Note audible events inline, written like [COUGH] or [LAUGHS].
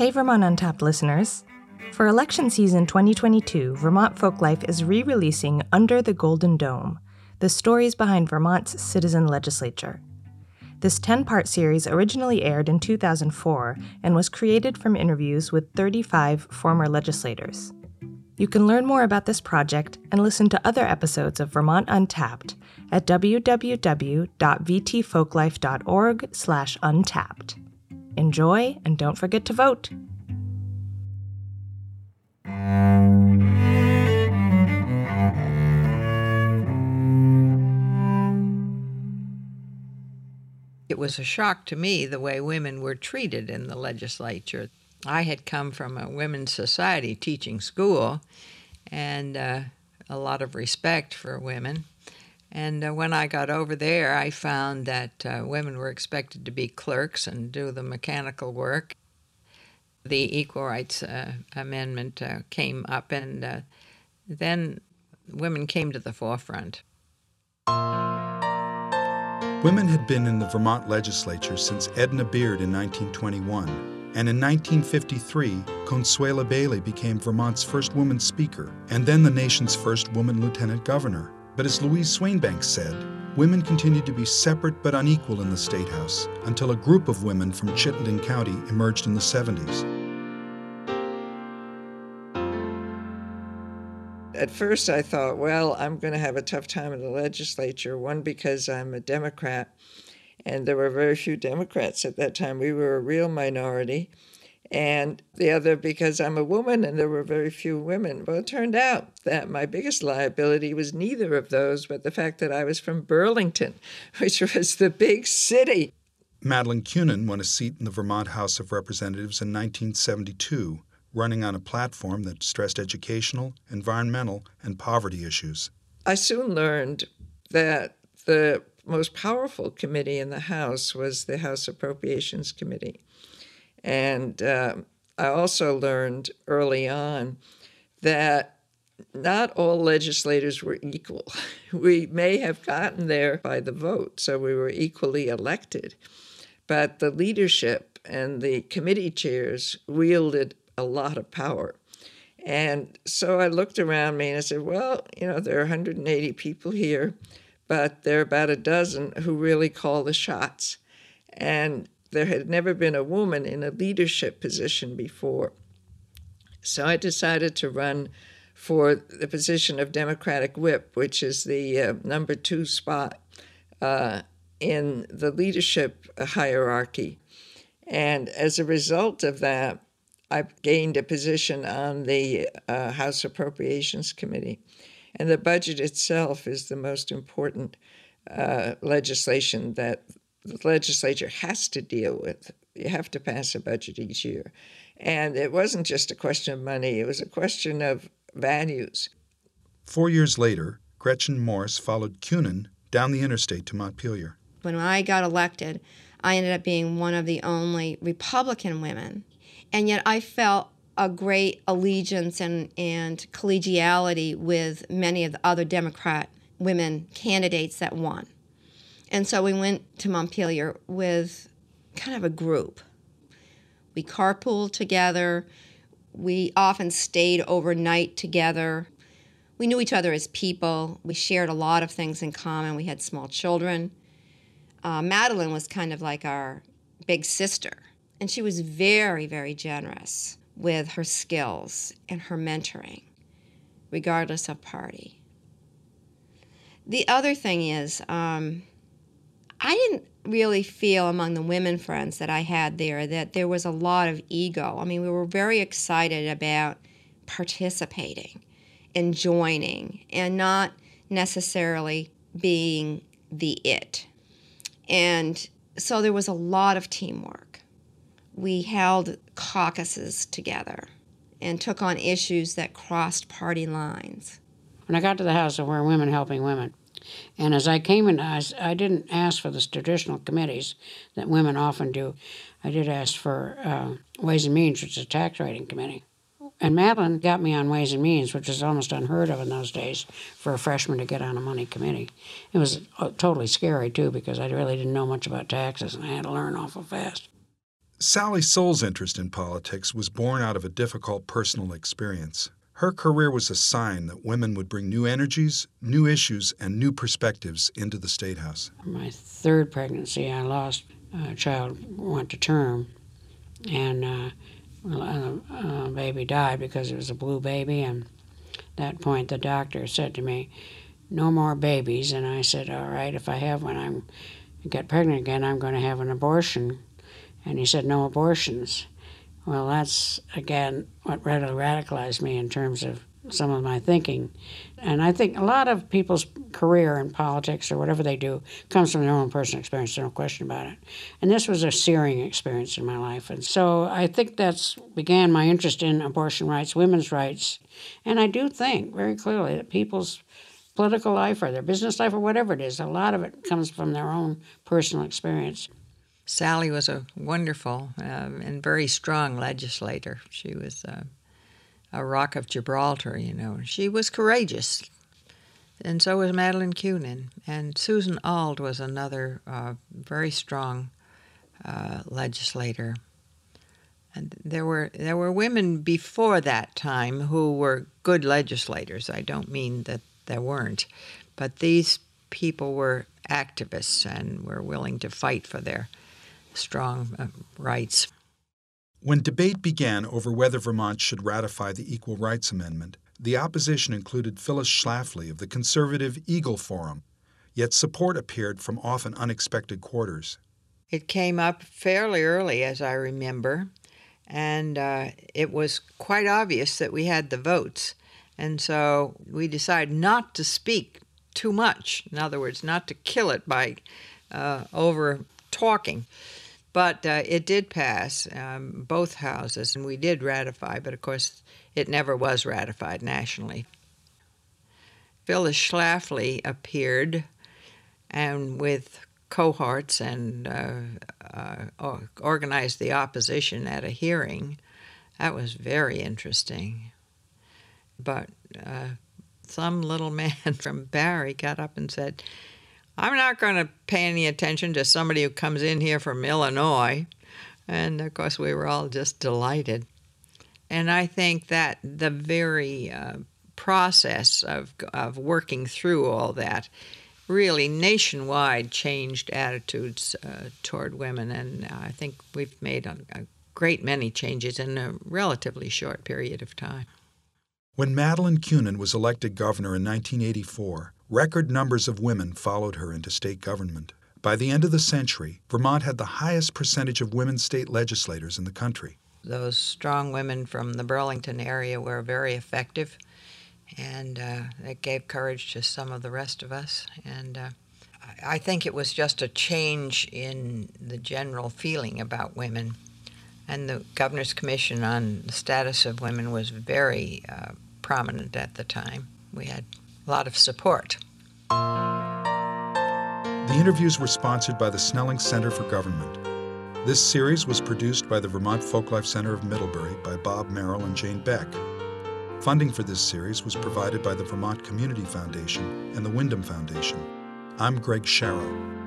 Hey, Vermont Untapped listeners. For election season 2022, Vermont Folklife is re releasing Under the Golden Dome The Stories Behind Vermont's Citizen Legislature. This 10 part series originally aired in 2004 and was created from interviews with 35 former legislators. You can learn more about this project and listen to other episodes of Vermont Untapped at www.vtfolklife.org/untapped. Enjoy and don't forget to vote. It was a shock to me the way women were treated in the legislature. I had come from a women's society teaching school and uh, a lot of respect for women. And uh, when I got over there, I found that uh, women were expected to be clerks and do the mechanical work. The Equal Rights uh, Amendment uh, came up, and uh, then women came to the forefront. Women had been in the Vermont legislature since Edna Beard in 1921, and in 1953, Consuelo Bailey became Vermont's first woman speaker and then the nation's first woman lieutenant governor. But as Louise Swainbanks said, women continued to be separate but unequal in the State House until a group of women from Chittenden County emerged in the 70s. At first, I thought, well, I'm going to have a tough time in the legislature. One, because I'm a Democrat, and there were very few Democrats at that time. We were a real minority. And the other, because I'm a woman and there were very few women. Well, it turned out that my biggest liability was neither of those, but the fact that I was from Burlington, [LAUGHS] which was the big city. Madeleine Kunin won a seat in the Vermont House of Representatives in 1972 running on a platform that stressed educational, environmental, and poverty issues. I soon learned that the most powerful committee in the House was the House Appropriations Committee. And uh, I also learned early on that not all legislators were equal. [LAUGHS] We may have gotten there by the vote, so we were equally elected. But the leadership and the committee chairs wielded a lot of power. And so I looked around me and I said, well, you know, there are 180 people here, but there are about a dozen who really call the shots. And there had never been a woman in a leadership position before. So I decided to run for the position of Democratic whip, which is the uh, number two spot uh, in the leadership hierarchy. And as a result of that, I gained a position on the uh, House Appropriations Committee. And the budget itself is the most important uh, legislation that the legislature has to deal with. You have to pass a budget each year. And it wasn't just a question of money, it was a question of values. Four years later, Gretchen Morse followed Kunin down the interstate to Montpelier. When I got elected, I ended up being one of the only Republican women and yet I felt a great allegiance and, and collegiality with many of the other Democrat women candidates that won. And so we went to Montpelier with kind of a group. We carpooled together. We often stayed overnight together. We knew each other as people. We shared a lot of things in common. We had small children. Uh, Madeleine was kind of like our big sister. And she was very, very generous with her skills and her mentoring, regardless of party. The other thing is, um, I didn't really feel among the women friends that I had there that there was a lot of ego. I mean, we were very excited about participating and joining and not necessarily being the it. And so there was a lot of teamwork we held caucuses together and took on issues that crossed party lines. When I got to the House, there were women helping women. And as I came in, I, I didn't ask for the traditional committees that women often do. I did ask for uh, Ways and Means, which is a tax writing committee. And Madeleine got me on Ways and Means, which was almost unheard of in those days for a freshman to get on a money committee. It was uh, totally scary, too, because I really didn't know much about taxes and I had to learn awful fast. Sally Soul's interest in politics was born out of a difficult personal experience. Her career was a sign that women would bring new energies, new issues, and new perspectives into the State House. My third pregnancy, I lost a child, went to term, and uh, a, baby died because it was a blue baby. And at that point, the doctor said to me, "No more babies." And I said, "All right, if I have one, I'm get pregnant again, I'm going to have an abortion." And he said, "No abortions." Well, that's again what really radicalized me in terms of some of my thinking. And I think a lot of people's career in politics or whatever they do comes from their own personal experience, no question about it. And this was a searing experience in my life. And so I think that's began my interest in abortion rights, women's rights. And I do think very clearly that people's political life or their business life or whatever it is, a lot of it comes from their own personal experience. Sally was a wonderful um, and very strong legislator. She was uh, a rock of Gibraltar, you know. She was courageous, and so was Madeleine Kunin. And Susan Auld was another uh, very strong uh, legislator. And there were there were women before that time who were good legislators. I don't mean that there weren't, but these people were activists and were willing to fight for their strong uh, rights. When debate began over whether Vermont should ratify the Equal Rights Amendment, the opposition included Phyllis Schlafly of the conservative Eagle Forum, yet support appeared from often unexpected quarters. It came up fairly early, as I remember, and uh, it was quite obvious that we had the votes. And so we decided not to speak too much. In other words, not to kill it by uh, over talking. But uh, it did pass um, both houses, and we did ratify, but of course, it never was ratified nationally. Phyllis Schlafly appeared, and with cohorts and uh, uh, organized the opposition at a hearing. That was very interesting. But uh, some little [LAUGHS] man from Barre got up and said, I'm not going to pay any attention to somebody who comes in here from Illinois. And of course, we were all just delighted. And I think that the very uh, process of, of working through all that really nationwide changed attitudes uh, toward women. And I think we've made a, a great many changes in a relatively short period of time. When Madeleine Kunin was elected governor in 1984, record numbers of women followed her into state government. By the end of the century, Vermont had the highest percentage of women state legislators in the country. Those strong women from the Burlington area were very effective, and uh, it gave courage to some of the rest of us. And uh, I think it was just a change in the general feeling about women. And the Governor's Commission on the Status of Women was very uh, prominent at the time. We had lot of support. The interviews were sponsored by the Snelling Center for Government. This series was produced by the Vermont Folklife Center of Middlebury by Bob Merrill and Jane Beck. Funding for this series was provided by the Vermont Community Foundation and the Windham Foundation. I'm Greg Sharrow.